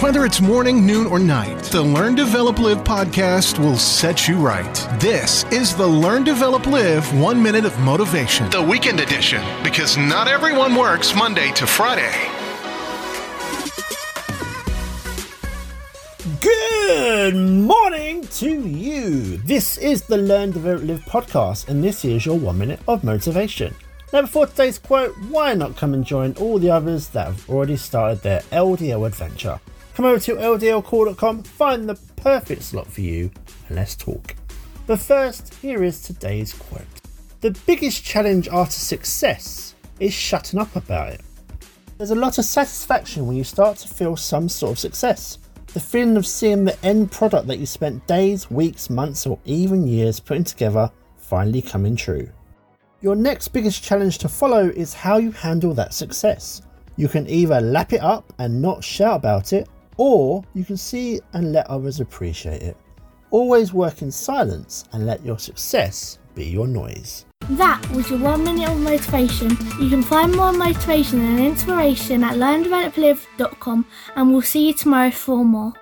Whether it's morning, noon, or night, the Learn, Develop, Live podcast will set you right. This is the Learn, Develop, Live One Minute of Motivation, the weekend edition, because not everyone works Monday to Friday. Good morning to you. This is the Learn, Develop, Live podcast, and this is your one minute of motivation. Now, before today's quote, why not come and join all the others that have already started their LDL adventure? Come over to ldlcall.com, find the perfect slot for you, and let's talk. But first, here is today's quote The biggest challenge after success is shutting up about it. There's a lot of satisfaction when you start to feel some sort of success. The feeling of seeing the end product that you spent days, weeks, months, or even years putting together finally coming true. Your next biggest challenge to follow is how you handle that success. You can either lap it up and not shout about it, or you can see and let others appreciate it. Always work in silence and let your success be your noise. That was your one minute of motivation. You can find more motivation and inspiration at learndeveloplive.com and we'll see you tomorrow for more.